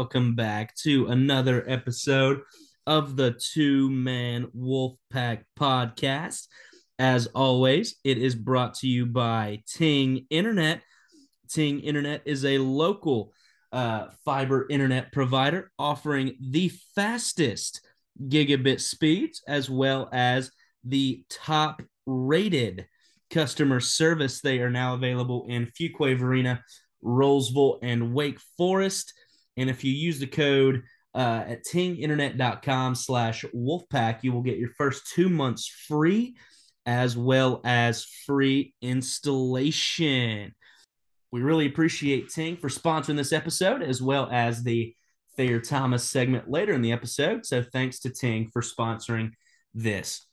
Welcome back to another episode of the Two Man Wolf Pack podcast. As always, it is brought to you by Ting Internet. Ting Internet is a local uh, fiber internet provider offering the fastest gigabit speeds as well as the top rated customer service. They are now available in Fuquay Arena, Rolesville, and Wake Forest. And if you use the code uh, at tinginternet.com slash wolfpack, you will get your first two months free as well as free installation. We really appreciate Ting for sponsoring this episode as well as the Thayer Thomas segment later in the episode. So thanks to Ting for sponsoring this.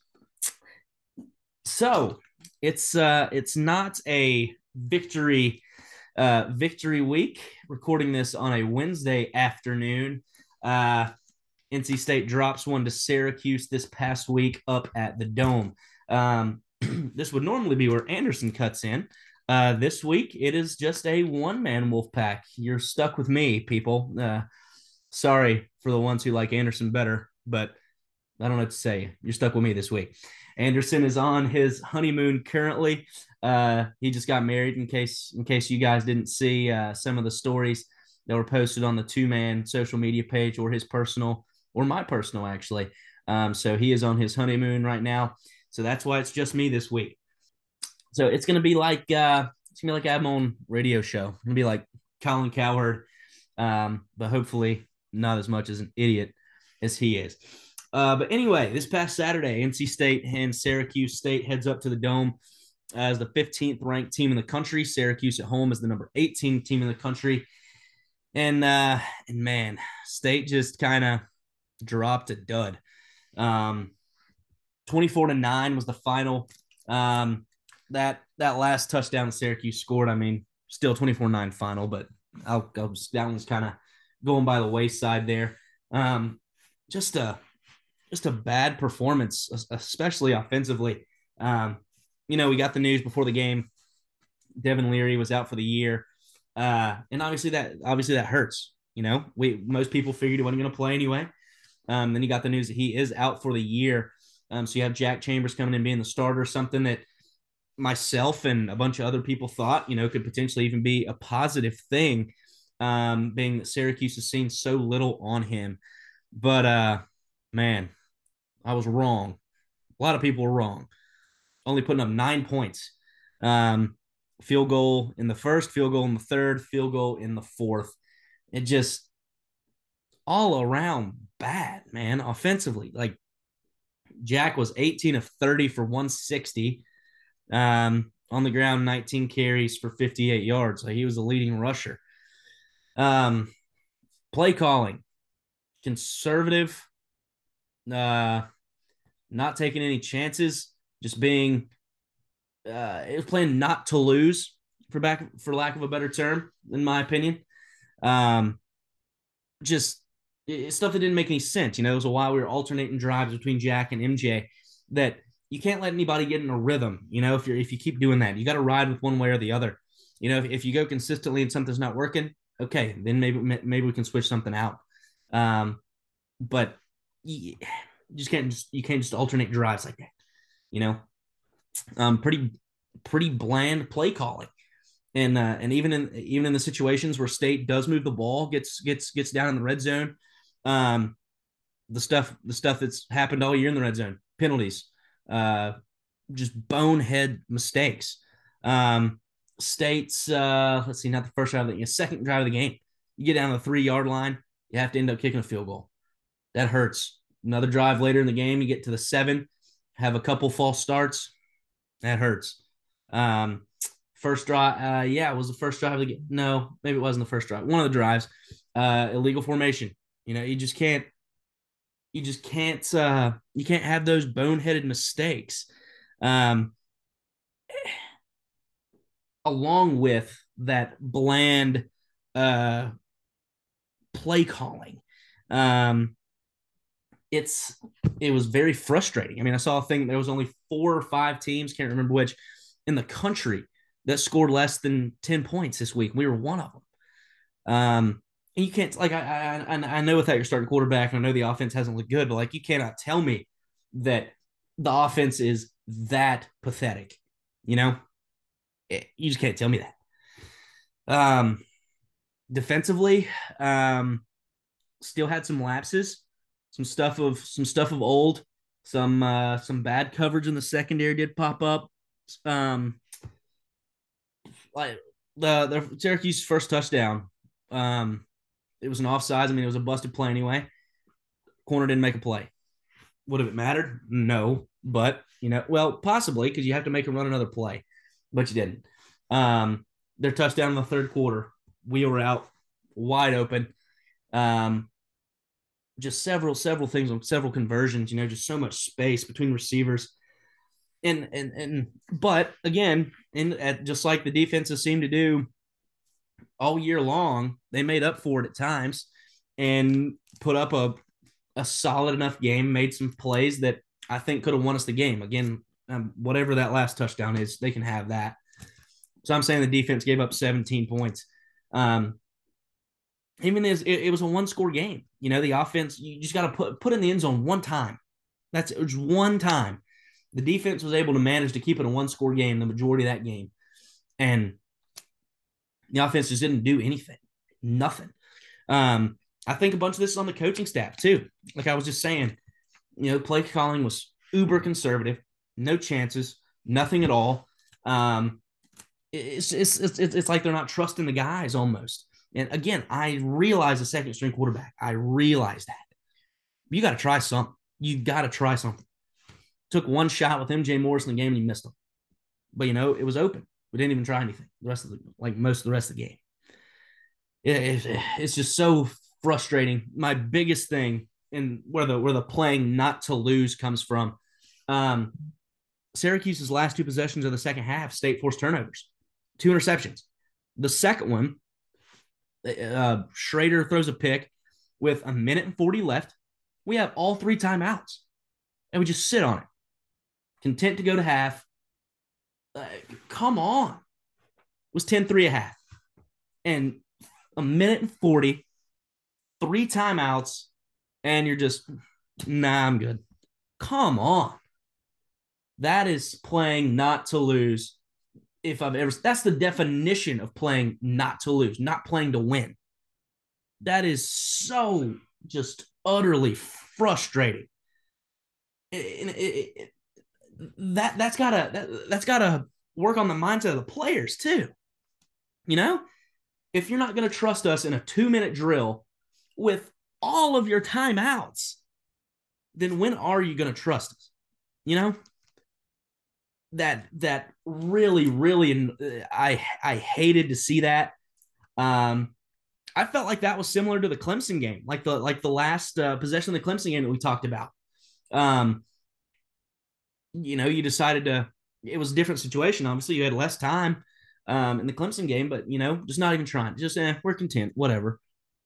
So it's uh it's not a victory uh victory week recording this on a wednesday afternoon uh nc state drops one to syracuse this past week up at the dome. Um this would normally be where anderson cuts in. Uh this week it is just a one-man wolf pack you're stuck with me people. Uh sorry for the ones who like anderson better but i don't know what to say. You're stuck with me this week. Anderson is on his honeymoon currently. Uh, he just got married. In case in case you guys didn't see uh, some of the stories that were posted on the two man social media page or his personal or my personal actually. Um, so he is on his honeymoon right now. So that's why it's just me this week. So it's gonna be like uh, it's gonna be like I'm on radio show. It's gonna be like Colin Cowherd, um, but hopefully not as much as an idiot as he is. Uh, but anyway, this past Saturday, NC State and Syracuse State heads up to the Dome as the 15th ranked team in the country. Syracuse at home is the number 18 team in the country. And uh, and man, State just kind of dropped a dud. Um, 24 to 9 was the final. Um, that that last touchdown Syracuse scored, I mean, still 24-9 final, but I'll, I'll that one's kind of going by the wayside there. Um, just a just a bad performance, especially offensively. Um, you know, we got the news before the game. Devin Leary was out for the year, uh, and obviously that obviously that hurts. You know, we most people figured he wasn't going to play anyway. Um, then you got the news that he is out for the year. Um, so you have Jack Chambers coming in being the starter, something that myself and a bunch of other people thought, you know, could potentially even be a positive thing, um, being that Syracuse has seen so little on him. But uh, man, I was wrong. A lot of people were wrong. Only putting up nine points. Um, field goal in the first, field goal in the third, field goal in the fourth. It just all around bad, man. Offensively, like Jack was 18 of 30 for 160. Um, on the ground, 19 carries for 58 yards. So he was a leading rusher. Um, play calling, conservative, uh, not taking any chances, just being uh, it was playing not to lose for back for lack of a better term, in my opinion. Um, just it's stuff that didn't make any sense. You know, it was a while we were alternating drives between Jack and MJ that you can't let anybody get in a rhythm. You know, if you're if you keep doing that, you got to ride with one way or the other. You know, if, if you go consistently and something's not working, okay, then maybe maybe we can switch something out. Um, but you just can't just you can't just alternate drives like that. You know, um, pretty pretty bland play calling. And uh, and even in even in the situations where state does move the ball, gets gets gets down in the red zone, um, the stuff the stuff that's happened all year in the red zone, penalties, uh, just bonehead mistakes. Um, states, uh, let's see, not the first drive of the second drive of the game. You get down the three yard line, you have to end up kicking a field goal. That hurts. Another drive later in the game, you get to the seven, have a couple false starts. That hurts. Um, first drive, uh, yeah, it was the first drive of the game. No, maybe it wasn't the first drive. One of the drives, uh, illegal formation. You know, you just can't you just can't uh, you can't have those boneheaded mistakes. Um, along with that bland uh, play calling. Um, it's it was very frustrating. I mean, I saw a thing there was only four or five teams, can't remember which, in the country that scored less than 10 points this week. We were one of them. Um, and you can't like I, I I know without your starting quarterback, and I know the offense hasn't looked good, but like you cannot tell me that the offense is that pathetic. You know, it, you just can't tell me that. Um, defensively, um, still had some lapses, some stuff of some stuff of old, some uh, some bad coverage in the secondary did pop up. Um, like the the Syracuse first touchdown. Um, it was an offsides. I mean, it was a busted play anyway. Corner didn't make a play. Would have it mattered? No, but you know, well, possibly because you have to make him run another play, but you didn't. Um, their touchdown in the third quarter, we were out wide open. Um, just several, several things on several conversions. You know, just so much space between receivers, and and and. But again, in at just like the defenses seem to do all year long, they made up for it at times and put up a a solid enough game. Made some plays that I think could have won us the game. Again, um, whatever that last touchdown is, they can have that. So I'm saying the defense gave up 17 points. Um, even as it, it was a one score game, you know, the offense, you just got to put, put in the end zone one time. That's it was one time. The defense was able to manage to keep it a one score game the majority of that game. And the offense just didn't do anything, nothing. Um, I think a bunch of this is on the coaching staff too. Like I was just saying, you know, play calling was uber conservative, no chances, nothing at all. Um, it's, it's, it's, it's like they're not trusting the guys almost. And again, I realize a second string quarterback. I realize that. You got to try something. You got to try something. Took one shot with MJ Morris in the game and he missed them. But you know, it was open. We didn't even try anything. The rest of the like most of the rest of the game. It, it, it's just so frustrating. My biggest thing and where the where the playing not to lose comes from. Um, Syracuse's last two possessions of the second half, state forced turnovers, two interceptions. The second one, uh, Shrader throws a pick with a minute and 40 left. We have all three timeouts and we just sit on it, content to go to half. Uh, come on. It was 10 3 a half. And a minute and 40, three timeouts, and you're just, nah, I'm good. Come on. That is playing not to lose. If I've ever, that's the definition of playing not to lose, not playing to win. That is so just utterly frustrating. It, it, it, that that's gotta that, that's gotta work on the mindset of the players too. You know, if you're not gonna trust us in a two minute drill with all of your timeouts, then when are you gonna trust us? You know, that that really really I I hated to see that. Um, I felt like that was similar to the Clemson game, like the like the last uh, possession of the Clemson game that we talked about. Um, you know, you decided to. It was a different situation. Obviously, you had less time um, in the Clemson game, but you know, just not even trying. Just eh, we're content. Whatever.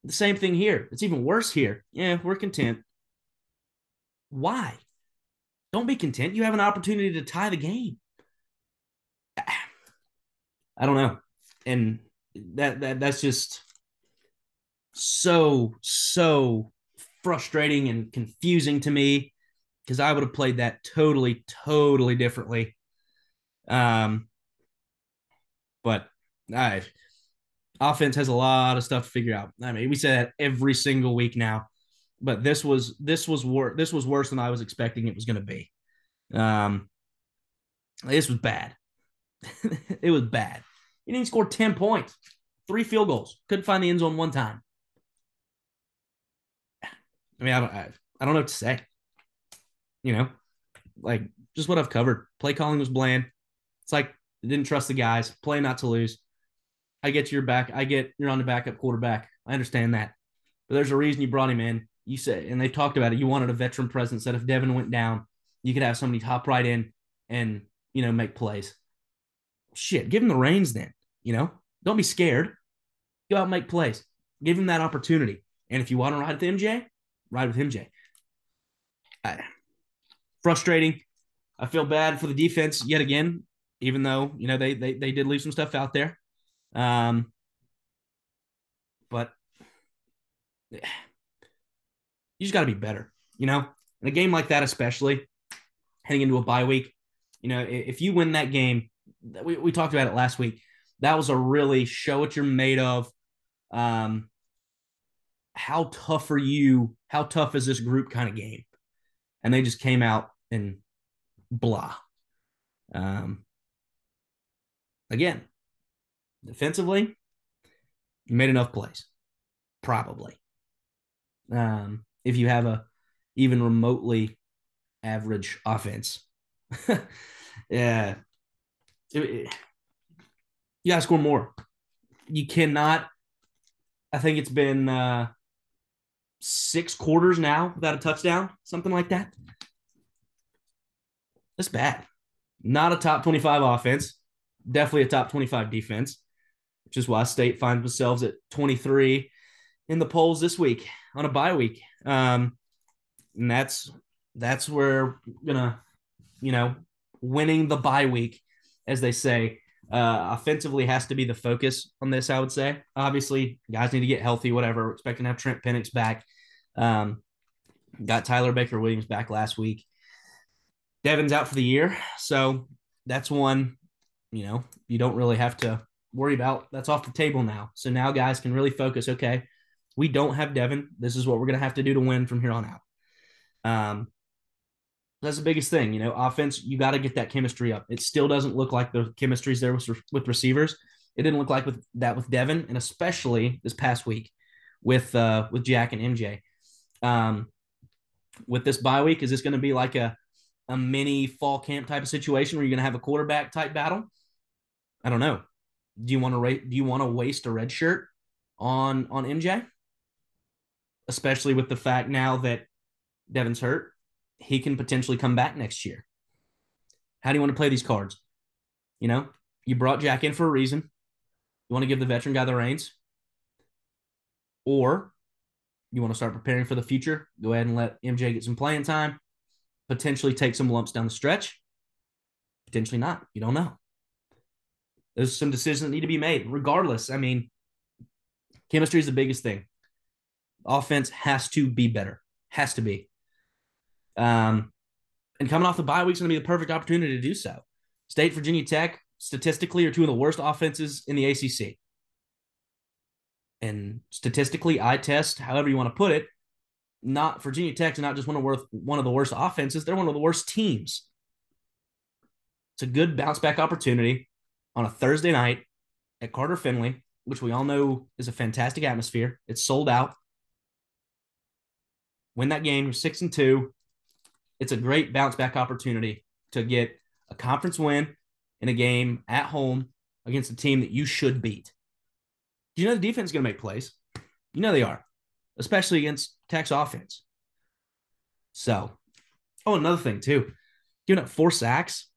The same thing here. It's even worse here. Yeah, we're content. Why? Don't be content. You have an opportunity to tie the game. I don't know. And that that that's just so so frustrating and confusing to me because I would have played that totally totally differently. Um but I offense has a lot of stuff to figure out. I mean, we say that every single week now, but this was this was worse. This was worse than I was expecting it was going to be. Um, this was bad. it was bad. You didn't score ten points, three field goals, couldn't find the end zone one time. I mean, I don't, I, I don't know what to say. You know, like just what I've covered. Play calling was bland. It's like didn't trust the guys. Play not to lose. I get your back. I get you're on the backup quarterback. I understand that. But there's a reason you brought him in. you said, and they talked about it. You wanted a veteran presence that if Devin went down, you could have somebody hop right in and you know make plays. Shit, give him the reins then. You know, don't be scared. Go out and make plays. Give him that opportunity. And if you want to ride with MJ, ride with MJ. I, frustrating. I feel bad for the defense yet again, even though you know they they they did leave some stuff out there. Um, but you just got to be better, you know. In a game like that, especially heading into a bye week, you know, if you win that game, we, we talked about it last week. That was a really show what you're made of. Um, how tough are you? How tough is this group kind of game? And they just came out and blah. Um, again, defensively, you made enough plays, probably. Um, if you have a even remotely average offense, yeah, you gotta score more. You cannot. I think it's been uh, six quarters now without a touchdown, something like that. That's bad. Not a top 25 offense, definitely a top 25 defense, which is why State finds themselves at 23 in the polls this week on a bye week. Um, and that's that's where gonna, you know, winning the bye week, as they say, uh, offensively has to be the focus on this. I would say. Obviously, guys need to get healthy. Whatever. We're expecting to have Trent Pennix back. Um, got Tyler Baker Williams back last week. Devin's out for the year, so that's one. You know, you don't really have to worry about. That's off the table now. So now guys can really focus. Okay, we don't have Devin. This is what we're gonna have to do to win from here on out. Um, that's the biggest thing, you know. Offense, you got to get that chemistry up. It still doesn't look like the chemistry's there with, with receivers. It didn't look like with that with Devin, and especially this past week with uh, with Jack and MJ. Um, with this bye week, is this going to be like a a mini fall camp type of situation where you're going to have a quarterback type battle? I don't know. Do you want to rate? Do you want to waste a red shirt on on MJ? Especially with the fact now that Devin's hurt, he can potentially come back next year. How do you want to play these cards? You know, you brought Jack in for a reason. You want to give the veteran guy the reins, or you want to start preparing for the future. Go ahead and let MJ get some playing time, potentially take some lumps down the stretch, potentially not. You don't know. There's some decisions that need to be made. Regardless, I mean, chemistry is the biggest thing. Offense has to be better. Has to be. Um, and coming off the bye week is going to be the perfect opportunity to do so. State, Virginia Tech, statistically, are two of the worst offenses in the ACC. And statistically, I test, however you want to put it, not Virginia Tech Tech's not just one of worth one of the worst offenses; they're one of the worst teams. It's a good bounce back opportunity on a Thursday night at Carter Finley, which we all know is a fantastic atmosphere. It's sold out. Win that game, six and two it's a great bounce back opportunity to get a conference win in a game at home against a team that you should beat. Do you know the defense is going to make plays. You know they are, especially against Tech's offense. So, oh, another thing too, giving up four sacks.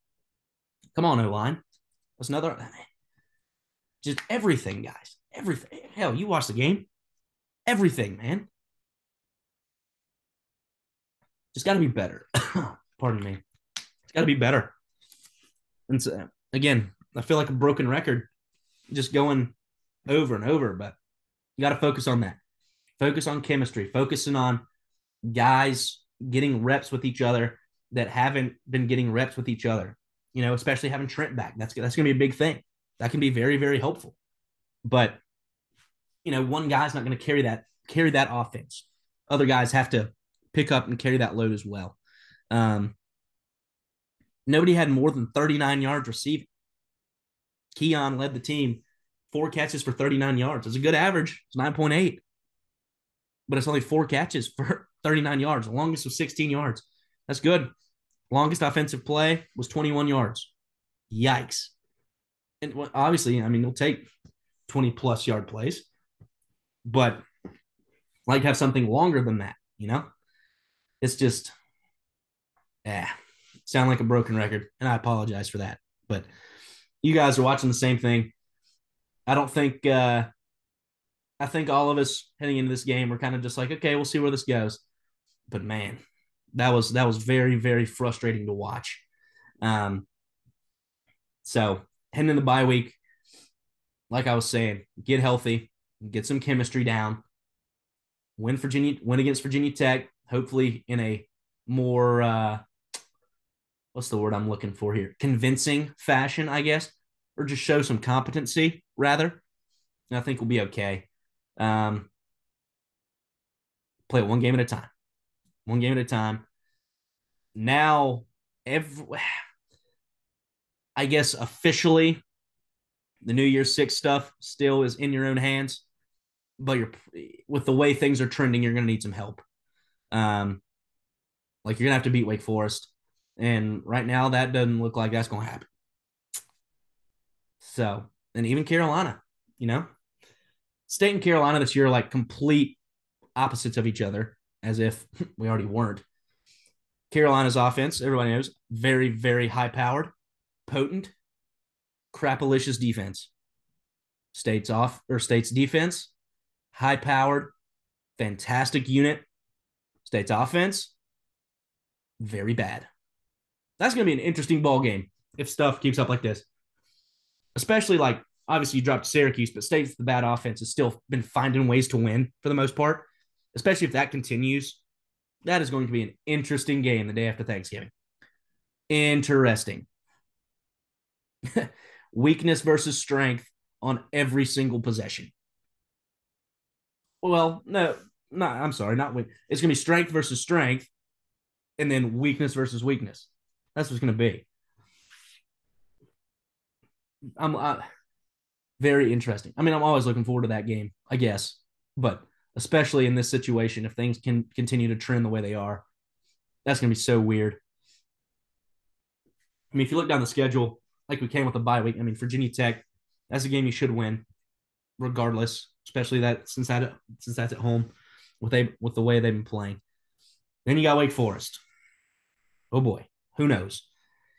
Come on, O line. That's another. Just everything, guys. Everything. Hell, you watch the game. Everything, man. Just got to be better. Pardon me. It's got to be better. And so, again, I feel like a broken record, just going over and over. But you got to focus on that. Focus on chemistry. Focusing on guys getting reps with each other that haven't been getting reps with each other. You know, especially having Trent back. That's that's going to be a big thing. That can be very very helpful. But you know, one guy's not going to carry that carry that offense. Other guys have to pick up and carry that load as well. Um, nobody had more than 39 yards receiving. Keon led the team, four catches for 39 yards. It's a good average. It's 9.8, but it's only four catches for 39 yards. The longest was 16 yards. That's good. Longest offensive play was 21 yards. Yikes. And obviously, I mean, they'll take 20 plus yard plays, but like have something longer than that You know, it's just, yeah, sound like a broken record, and I apologize for that. But you guys are watching the same thing. I don't think. uh I think all of us heading into this game were kind of just like, okay, we'll see where this goes. But man, that was that was very very frustrating to watch. Um, so heading in the bye week, like I was saying, get healthy, get some chemistry down, win Virginia, win against Virginia Tech, hopefully in a more uh, what's the word I'm looking for here? Convincing fashion, I guess, or just show some competency rather. And I think we'll be okay. Um, play one game at a time, one game at a time. Now, every, I guess officially, the New Year Six stuff still is in your own hands, but you're with the way things are trending, you're going to need some help. Um, like you're gonna have to beat Wake Forest, and right now that doesn't look like that's to happen. So, and even Carolina, you know, State and Carolina this year like complete opposites of each other, as if we already weren't. Carolina's offense, everybody knows, very, very high powered, potent, crapalicious defense. State's off or State's defense, high powered, fantastic unit. State's offense, very bad. That's going to be an interesting ball game if stuff keeps up like this. Especially like obviously you dropped Syracuse, but State's the bad offense has still been finding ways to win for the most part. Especially if that continues, that is going to be an interesting game the day after Thanksgiving. Interesting. Weakness versus strength on every single possession. Well, no, no, I'm sorry, not weak. It's to be strength versus strength, and then weakness versus weakness. That's what's to be. I'm uh, very interesting. I mean, I'm always looking forward to that game, I guess, but especially in this situation, if things can continue to trend the way they are, that's to be so weird. I mean, if you look down the schedule, like we came with a bye week, I mean, Virginia Tech, that's a game you should win, regardless, especially that since that since that's at home with they with the way they've been playing. Then you got Wake Forest. Oh boy, who knows?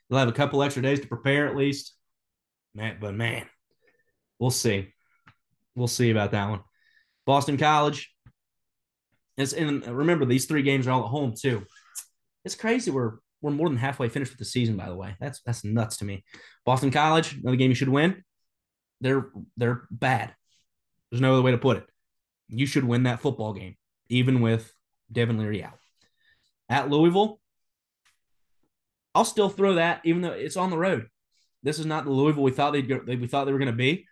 You'll have a couple extra days to prepare at least. Man, but man, we'll see. We'll see about that one. Boston College. It's, and remember, these three games are all at home too. It's crazy. We're we're more than halfway finished with the season. By the way, that's that's nuts to me. Boston College, another game you should win. They're they're bad. There's no other way to put it. You should win that football game, even with Devin Leary out. At Louisville, I'll still throw that, even though it's on the road. This is not the Louisville we thought they'd go, we thought they were going to be.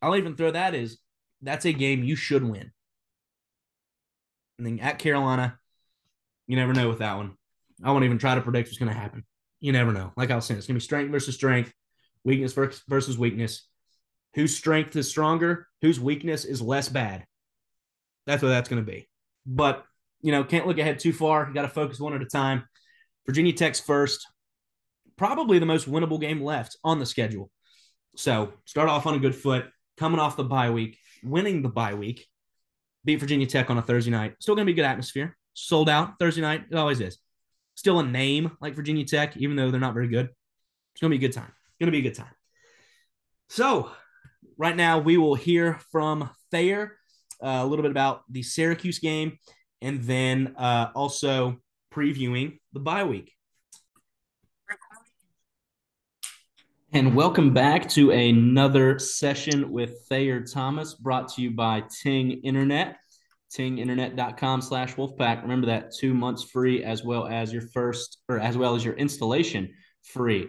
I'll even throw that as that's a game you should win. And then at Carolina, you never know with that one. I won't even try to predict what's going to happen. You never know. Like I was saying, it's going to be strength versus strength, weakness versus weakness. Whose strength is stronger, whose weakness is less bad. That's what that's going to be. But, you know, can't look ahead too far. You got to focus one at a time. Virginia Tech's first, probably the most winnable game left on the schedule. So start off on a good foot, coming off the bye week, winning the bye week, beat Virginia Tech on a Thursday night. Still going to be good atmosphere. Sold out Thursday night. It always is. Still a name like Virginia Tech, even though they're not very good. It's going to be a good time. Going to be a good time. So, right now, we will hear from Thayer uh, a little bit about the Syracuse game and then uh, also previewing the bye week. And welcome back to another session with Thayer Thomas, brought to you by Ting Internet, tinginternet.com slash wolfpack. Remember that two months free as well as your first or as well as your installation free.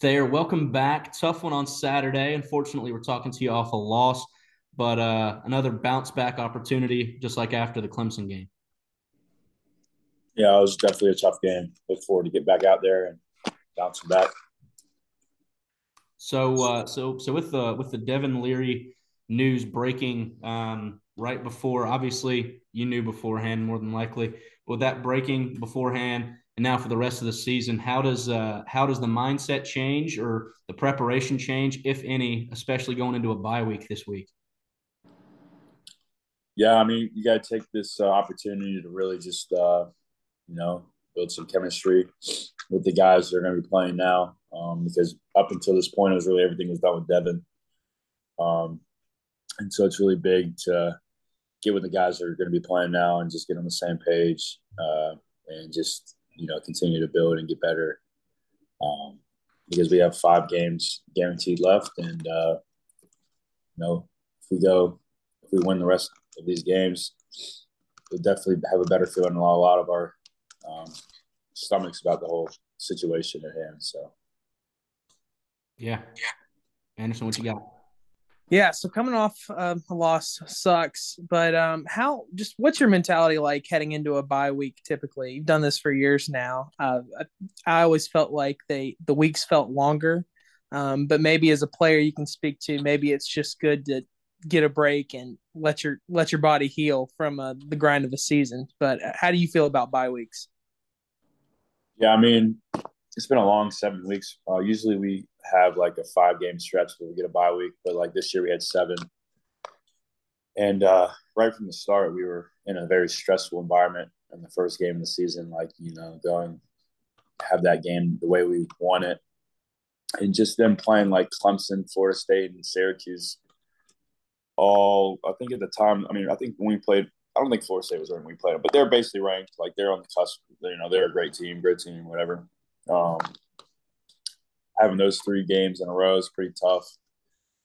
Thayer, welcome back. Tough one on Saturday. Unfortunately, we're talking to you off a loss, but uh, another bounce back opportunity, just like after the Clemson game. Yeah, it was definitely a tough game. Look forward to get back out there and bouncing back. So, uh, so, so with the with the Devin Leary news breaking um, right before, obviously you knew beforehand more than likely. With that breaking beforehand, and now for the rest of the season, how does uh, how does the mindset change or the preparation change, if any, especially going into a bye week this week? Yeah, I mean, you got to take this uh, opportunity to really just, uh, you know, build some chemistry with the guys that are going to be playing now. Um, because up until this point, it was really everything was done with Devin. Um, and so it's really big to get with the guys that are going to be playing now and just get on the same page uh, and just, you know, continue to build and get better. Um, because we have five games guaranteed left. And, uh, you know, if we go, if we win the rest of these games, we'll definitely have a better feeling in a lot of our um, stomachs about the whole situation at hand. So, Yeah. Anderson, what you got? Yeah, so coming off um, a loss sucks, but um, how just what's your mentality like heading into a bye week? Typically, you've done this for years now. Uh, I, I always felt like they the weeks felt longer, um, but maybe as a player you can speak to maybe it's just good to get a break and let your let your body heal from uh, the grind of a season. But how do you feel about bye weeks? yeah, I mean, it's been a long seven weeks. Uh, usually we have like a five game stretch where we get a bye week, but like this year we had seven. And uh, right from the start, we were in a very stressful environment in the first game of the season. Like, you know, going have that game the way we won it. And just them playing like Clemson, Florida State, and Syracuse. All, I think at the time, I mean, I think when we played, I don't think Florida State was when we played them, but they're basically ranked. Like, they're on the cusp. You know, they're a great team, great team, whatever. Um, having those three games in a row is pretty tough,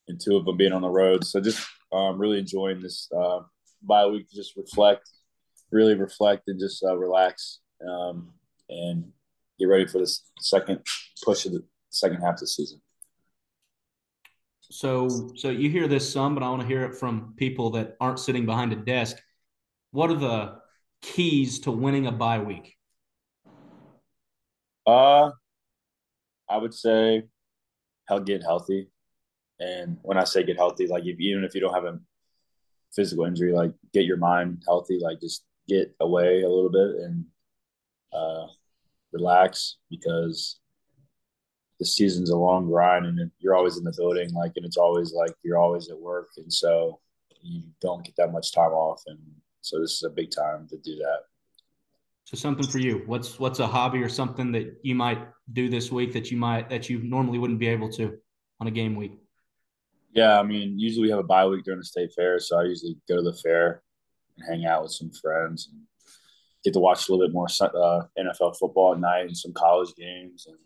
and two of them being on the road. So just um, really enjoying this uh, bye week just reflect, really reflect, and just uh, relax um, and get ready for this second push of the second half of the season. So, so you hear this some, but I want to hear it from people that aren't sitting behind a desk. What are the keys to winning a bye week? Uh, I would say, hell, get healthy. And when I say get healthy, like if, even if you don't have a physical injury, like get your mind healthy, like just get away a little bit and uh, relax because the season's a long grind and you're always in the building, like, and it's always like you're always at work, and so you don't get that much time off, and so this is a big time to do that. So something for you. What's what's a hobby or something that you might do this week that you might that you normally wouldn't be able to on a game week? Yeah, I mean, usually we have a bye week during the state fair, so I usually go to the fair and hang out with some friends and get to watch a little bit more uh, NFL football at night and some college games and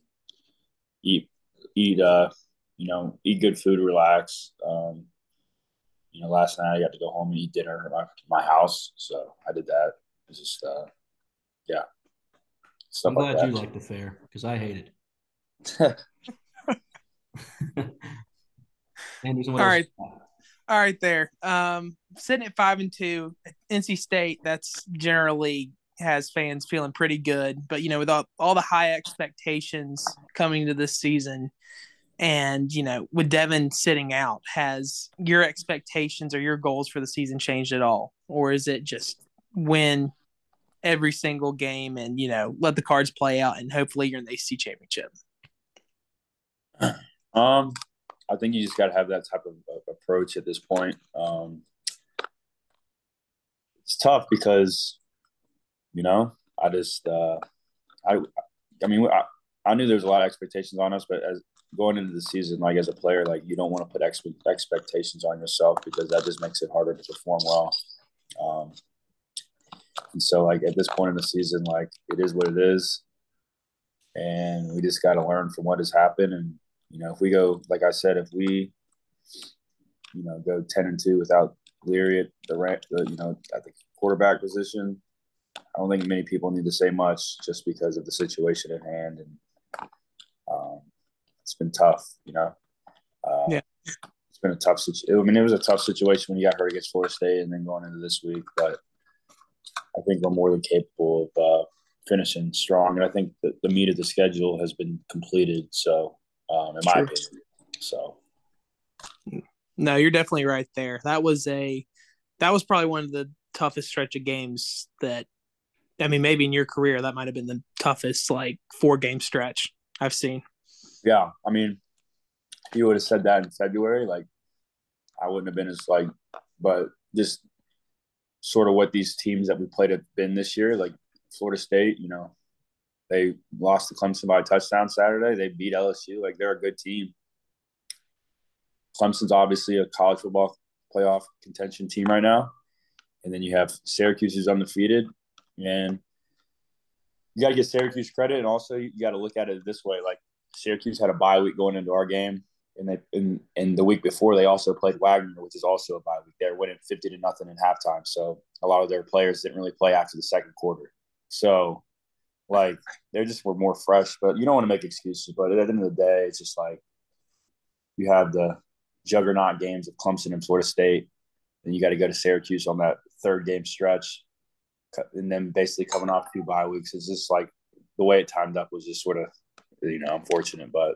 eat eat uh you know eat good food, relax. Um, you know, last night I got to go home and eat dinner at my, my house, so I did that. It's just uh, yeah, stuff I'm glad like you that. like the fair because I hate it. Anderson, what All else? right. All right, there. Um, sitting at five and two, NC State. That's generally has fans feeling pretty good. But you know, with all, all the high expectations coming to this season, and you know, with Devin sitting out, has your expectations or your goals for the season changed at all, or is it just win every single game and you know let the cards play out and hopefully you're in the AC championship? Um, I think you just got to have that type of uh, approach at this point. Um, it's tough because, you know, I just, uh, I, I mean, I, I knew there was a lot of expectations on us, but as going into the season, like as a player, like you don't want to put ex- expectations on yourself because that just makes it harder to perform well. Um, and so, like at this point in the season, like it is what it is, and we just got to learn from what has happened and you know, if we go, like I said, if we, you know, go ten and two without Leary at the the, you know, at the quarterback position, I don't think many people need to say much just because of the situation at hand, and um, it's been tough, you know. Uh, Yeah. It's been a tough situation. I mean, it was a tough situation when you got hurt against Florida State, and then going into this week, but I think we're more than capable of uh, finishing strong, and I think that the meat of the schedule has been completed. So um, in my Sure. opinion. So No, you're definitely right there. That was a that was probably one of the toughest stretch of games that I mean, maybe in your career that might have been the toughest like four game stretch I've seen. yeah, I mean, you would have said that in February, like I wouldn't have been as like, but just sort of what these teams that we played have been this year. Like Florida State, you know, they lost to Clemson by a touchdown Saturday. They beat LSU. Like they're a good team. Clemson's obviously a college football playoff contention team right now. And then you have Syracuse who's undefeated. And you got to get Syracuse credit. And also, you got to look at it this way like Syracuse had a bye week going into our game. And they and, and the week before they also played Wagner, which is also a bye week. They're winning fifty to nothing in halftime. So a lot of their players didn't really play after the second quarter. So like they just were more fresh. But you don't want to make excuses. But at the end of the day, it's just like you have the juggernaut games of Clemson and Florida State. and you got to go to Syracuse on that third game stretch, and then basically coming off two bye weeks is just like the way it timed up was just sort of you know unfortunate. But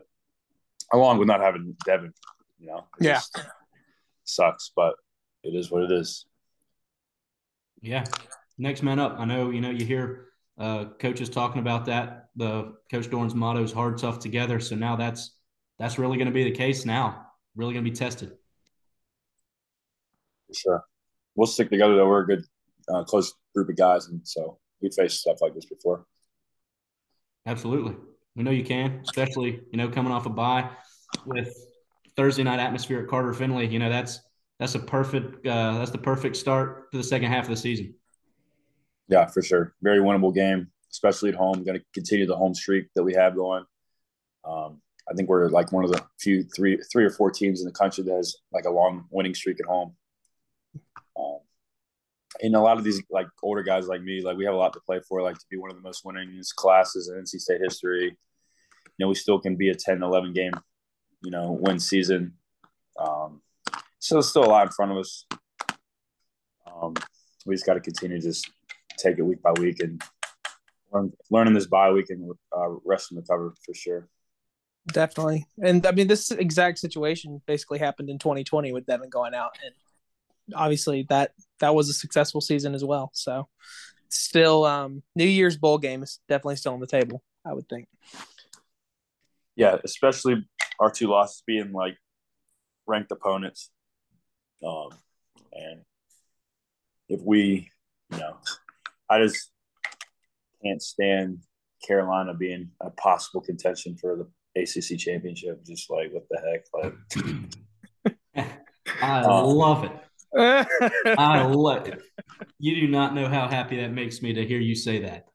along with not having Devin, you know, it Yeah. just sucks. But it is what it is. Yeah. Next man up. I know, you know, you hear uh, coaches talking about that. The Coach Doeren's motto is hard, tough together. So now that's that's really going to be the case now. Really going to be tested. For sure. We'll stick together though. We're a good, uh, close group of guys, and so we faced stuff like this before. Absolutely. We know you can, especially, you know, coming off a bye with Thursday night atmosphere at Carter Finley. You know, that's that's a perfect uh, that's the perfect start to the second half of the season. Yeah, for sure. Very winnable game, especially at home. Going to continue the home streak that we have going. Um, I think we're like one of the few three three or four teams in the country that has like a long winning streak at home. And a lot of these like older guys like me, like we have a lot to play for. Like to be one of the most winningest classes in NC State history. You know, we still can be a 10, 11 game, you know, win season. Um, so it's still a lot in front of us. Um, we just got to continue to just take it week by week and learn, learning this bye week and uh, rest and recover for sure. Definitely. And I mean, this exact situation basically happened in 2020 with Devin going out. And obviously that that was a successful season as well. So still um New Year's bowl game is definitely still on the table, I would think. Yeah, especially our two losses being like ranked opponents. Um, and if we, you know, I just can't stand Carolina being a possible contention for the ACC championship. Just like what the heck, like I Uh, love it. I love it. You do not know how happy that makes me to hear you say that.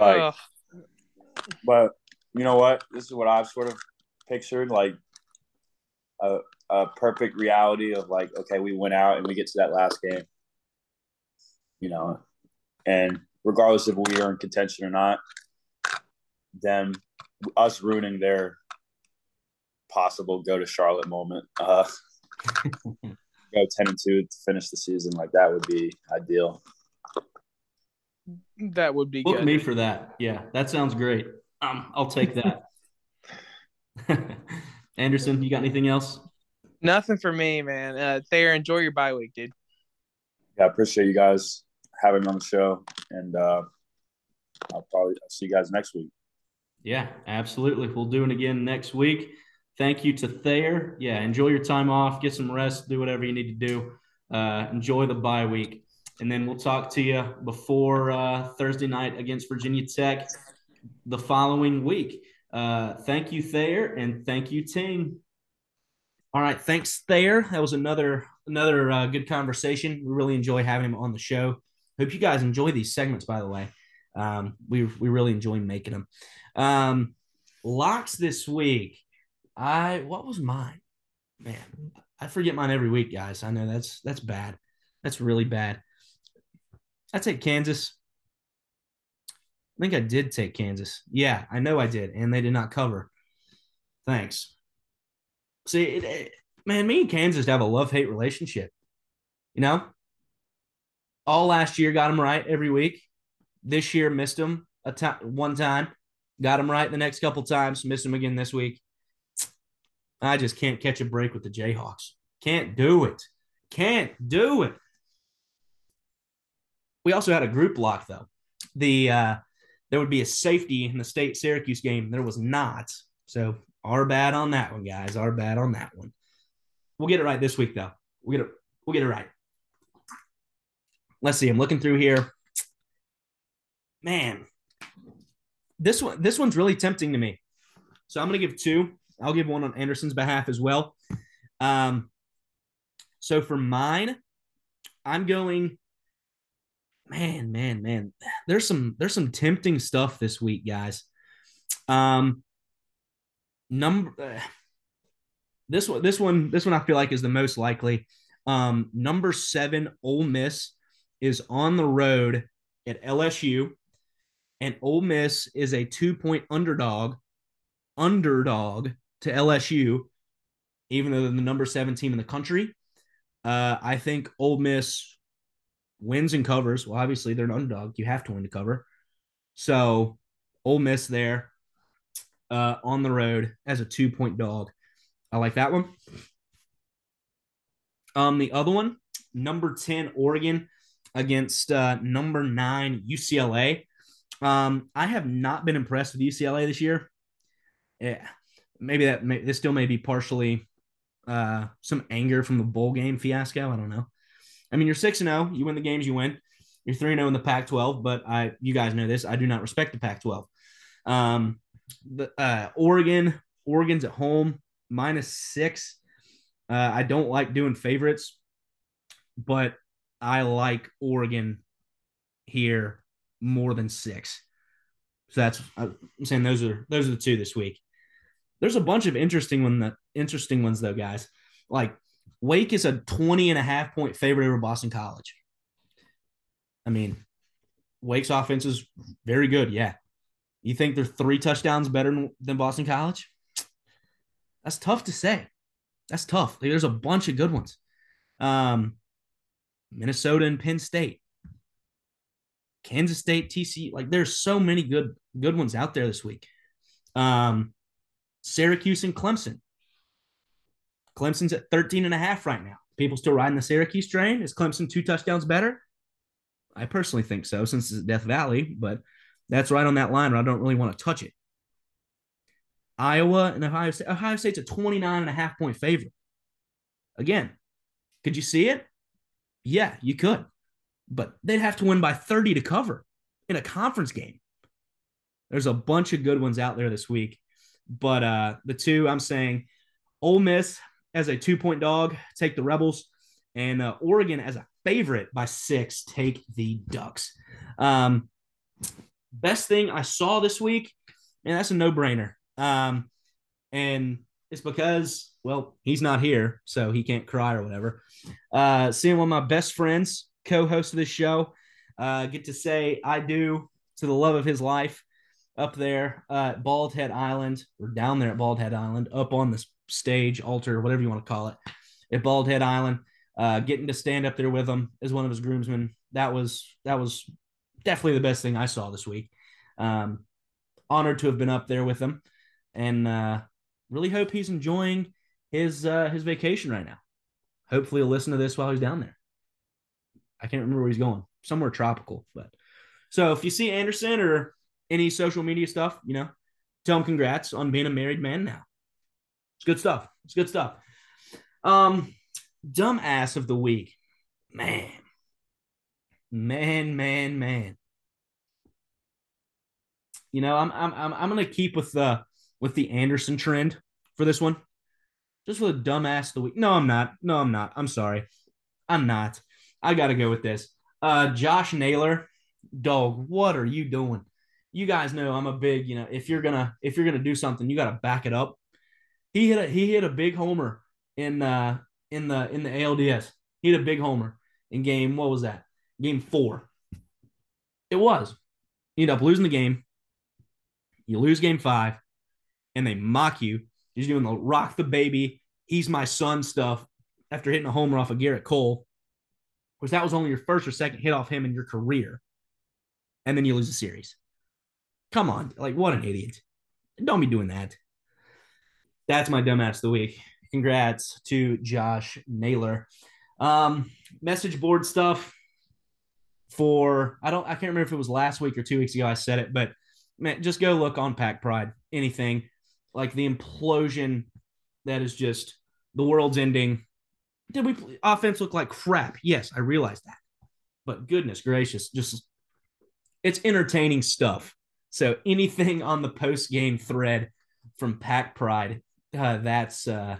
Like- Ugh. but you know what? This is what I've sort of pictured like a, a perfect reality of like, okay, we went out and we get to that last game, you know, and regardless if we are in contention or not, them us ruining their possible go to Charlotte moment, uh, go ten and two to finish the season like that would be ideal. that would be Book good. me for that. Yeah, that sounds great. Um, I'll take that. Anderson, you got anything else? Nothing for me, man. Uh Thayer, enjoy your bye week, dude. Yeah, I appreciate you guys having me on the show, and uh, I'll probably I'll see you guys next week. Yeah, absolutely. We'll do it again next week. Thank you to Thayer. Yeah, enjoy your time off, get some rest, do whatever you need to do. Uh, enjoy the bye week. And then we'll talk to you before uh, Thursday night against Virginia Tech the following week. Uh, thank you, Thayer, and thank you, Ting. All right, thanks, Thayer. That was another another uh, good conversation. We really enjoy having him on the show. Hope you guys enjoy these segments, by the way. Um, we we really enjoy making them. Um, locks this week. I what was mine? Man, I forget mine every week, guys. I know that's that's bad. That's really bad. I take Kansas. I think I did take Kansas. Yeah, I know I did, and they did not cover. Thanks. See, it, it- man, me and Kansas have a love hate relationship. You know, all last year got them right every week. This year missed them a time one time, got them right the next couple times, missed them again this week. I just can't catch a break with the Jayhawks. Can't do it. Can't do it. We also had a group lock though. The uh, there would be a safety in the state Syracuse game. There was not. So our bad on that one, guys. Our bad on that one. We'll get it right this week though. We'll get it. We'll get it right. let's see. I'm looking through here. Man, this one this one's really tempting to me. So I'm gonna give two. I'll give one on Anderson's behalf as well. Um, so for mine, I'm going. Man, man, man. There's some there's some tempting stuff this week, guys. Um, number uh, this one this one this one I feel like is the most likely. Um, number seven, Ole Miss is on the road at LSU, and Ole Miss is a two point underdog, underdog to LSU, even though they're the number seven team in the country. Uh, I think Ole Miss wins and covers. Well, obviously they're an underdog; you have to win to cover. So, Ole Miss there uh, on the road as a two point dog. I like that one. Um, the other one, number 10, Oregon against uh, number nine, UCLA. Um, I have not been impressed with UCLA this year. Yeah, maybe that may, this still may be partially uh, some anger from the bowl game fiasco. I don't know. I mean, you're six and zero. You win the games, you win. You're three and zero in the Pac-12, but I, you guys know this. I do not respect the Pac-12. Um, the uh, Oregon, Oregon's at home minus six. Uh, I don't like doing favorites, but I like Oregon here more than six. So that's I'm saying those are those are the two this week. There's a bunch of interesting one that interesting ones though, guys. Like Wake is a 20 and a half point favorite over Boston College. I mean, Wake's offense is very good. Yeah. You think they're three touchdowns better than Boston College? That's tough to say. That's tough. Like, there's a bunch of good ones. Um, Minnesota and Penn State, Kansas State, TC. Like there's so many good good ones out there this week. Um, Syracuse and Clemson. Clemson's at 13 and a half right now. People still riding the Syracuse train. Is Clemson two touchdowns better? I personally think so, since it's Death Valley, but that's right on that line where I don't really want to touch it. Iowa and Ohio State. Ohio State's a 29 and a half point favorite. Again, could you see it? Yeah, you could. But they'd have to win by 30 to cover in a conference game. There's a bunch of good ones out there this week. But uh the two I'm saying Ole Miss as a two point dog, take the Rebels, and uh, Oregon as a favorite by six, take the Ducks. Um, best thing I saw this week, and that's a no brainer. Um, and it's because, well, he's not here, so he can't cry or whatever. Uh, seeing one of my best friends, co host of this show, uh, get to say I do to the love of his life up there uh, at Bald Head Island, or down there at Bald Head Island, up on the stage, altar, whatever you want to call it, at Bald Head Island. Uh, getting to stand up there with him as one of his groomsmen, that was that was definitely the best thing I saw this week. Um, honored to have been up there with him and uh, really hope he's enjoying his uh, his vacation right now. Hopefully, he'll listen to this while he's down there. I can't remember where he's going, somewhere tropical. But so if you see Anderson or any social media stuff, you know, tell him congrats on being a married man now. It's good stuff. It's good stuff. Um, dumbass of the week, man, man, man, man. You know, I'm I'm I'm, I'm gonna keep with the with the Anderson trend for this one. Just for the dumbass of the week. No, I'm not. No, I'm not. I'm sorry. I'm not. I got to go with this. Uh, Josh Naylor, dog, what are you doing? You guys know I'm a big, you know, if you're gonna if you're gonna do something, you got to back it up. He hit a he hit a big homer in uh in the in the ALDS. He hit a big homer in game. What was that? Game four. It was. You end up losing the game. You lose game five and they mock you. He's doing the rock the baby, he's my son stuff after hitting a homer off of Gerrit Cole, which that was only your first or second hit off him in your career. And then you lose the series. Come on. Like, what an idiot. Don't be doing that. That's my dumbass of the week. Congrats to Josh Naylor. Um, message board stuff for I don't I can't remember if it was last week or two weeks ago I said it, but man, just go look on Pack Pride. Anything like the implosion that is just the world's ending. Did we offense look like crap? Yes, I realize that. but goodness gracious, just it's entertaining stuff. So anything on the post game thread from Pack Pride, uh, that's uh,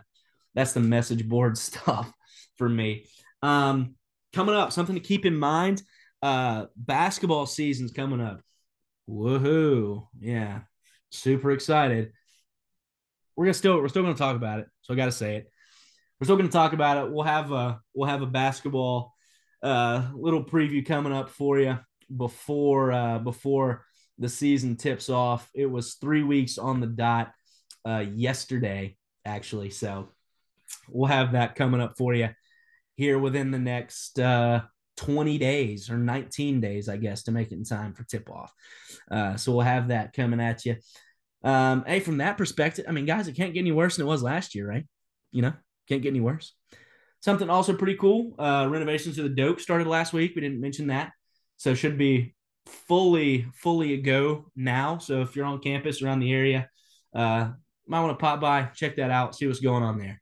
that's the message board stuff for me. Um, coming up, something to keep in mind. Uh, basketball season's coming up. Woohoo! Yeah, super excited. We're gonna still we're still gonna talk about it, so I got to say it. We're still gonna talk about it. We'll have a we'll have a basketball uh, little preview coming up for you before uh, before the season tips off. It was three weeks on the dot uh, yesterday, actually. So we'll have that coming up for you here within the next uh, 20 days or 19 days, I guess, to make it in time for tip off. Uh, so we'll have that coming at you. Um, hey, from that perspective, I mean, guys, it can't get any worse than it was last year, right? You know, can't get any worse. Something also pretty cool. Uh, renovations to the Doak started last week. We didn't mention that, so should be fully fully a go now. So if you're on campus around the area, uh, might want to pop by, check that out, see what's going on there.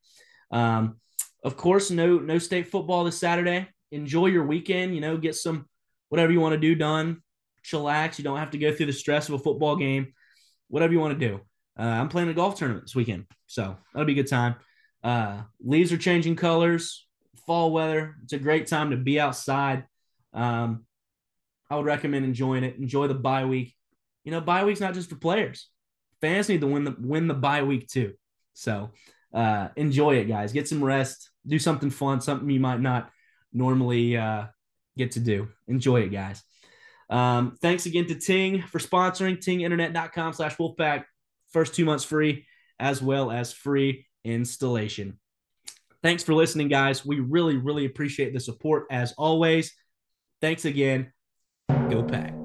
Um, of course, no no state football this Saturday. Enjoy your weekend. You know, get some whatever you want to do done. Chillax. You don't have to go through the stress of a football game. Whatever you want to do. Uh, I'm playing a golf tournament this weekend, so that'll be a good time. Uh, leaves are changing colors. Fall weather. It's a great time to be outside. Um, I would recommend enjoying it. Enjoy the bye week. You know, bye week's not just for players. Fans need to win the win the bye week too. So uh, enjoy it, guys. Get some rest. Do something fun. Something you might not normally uh, get to do. Enjoy it, guys. Um, thanks again to Ting for sponsoring tinginternet.com slash wolfpack. First two months free, as well as free installation. Thanks for listening, guys. We really, really appreciate the support as always. Thanks again. Go Pack.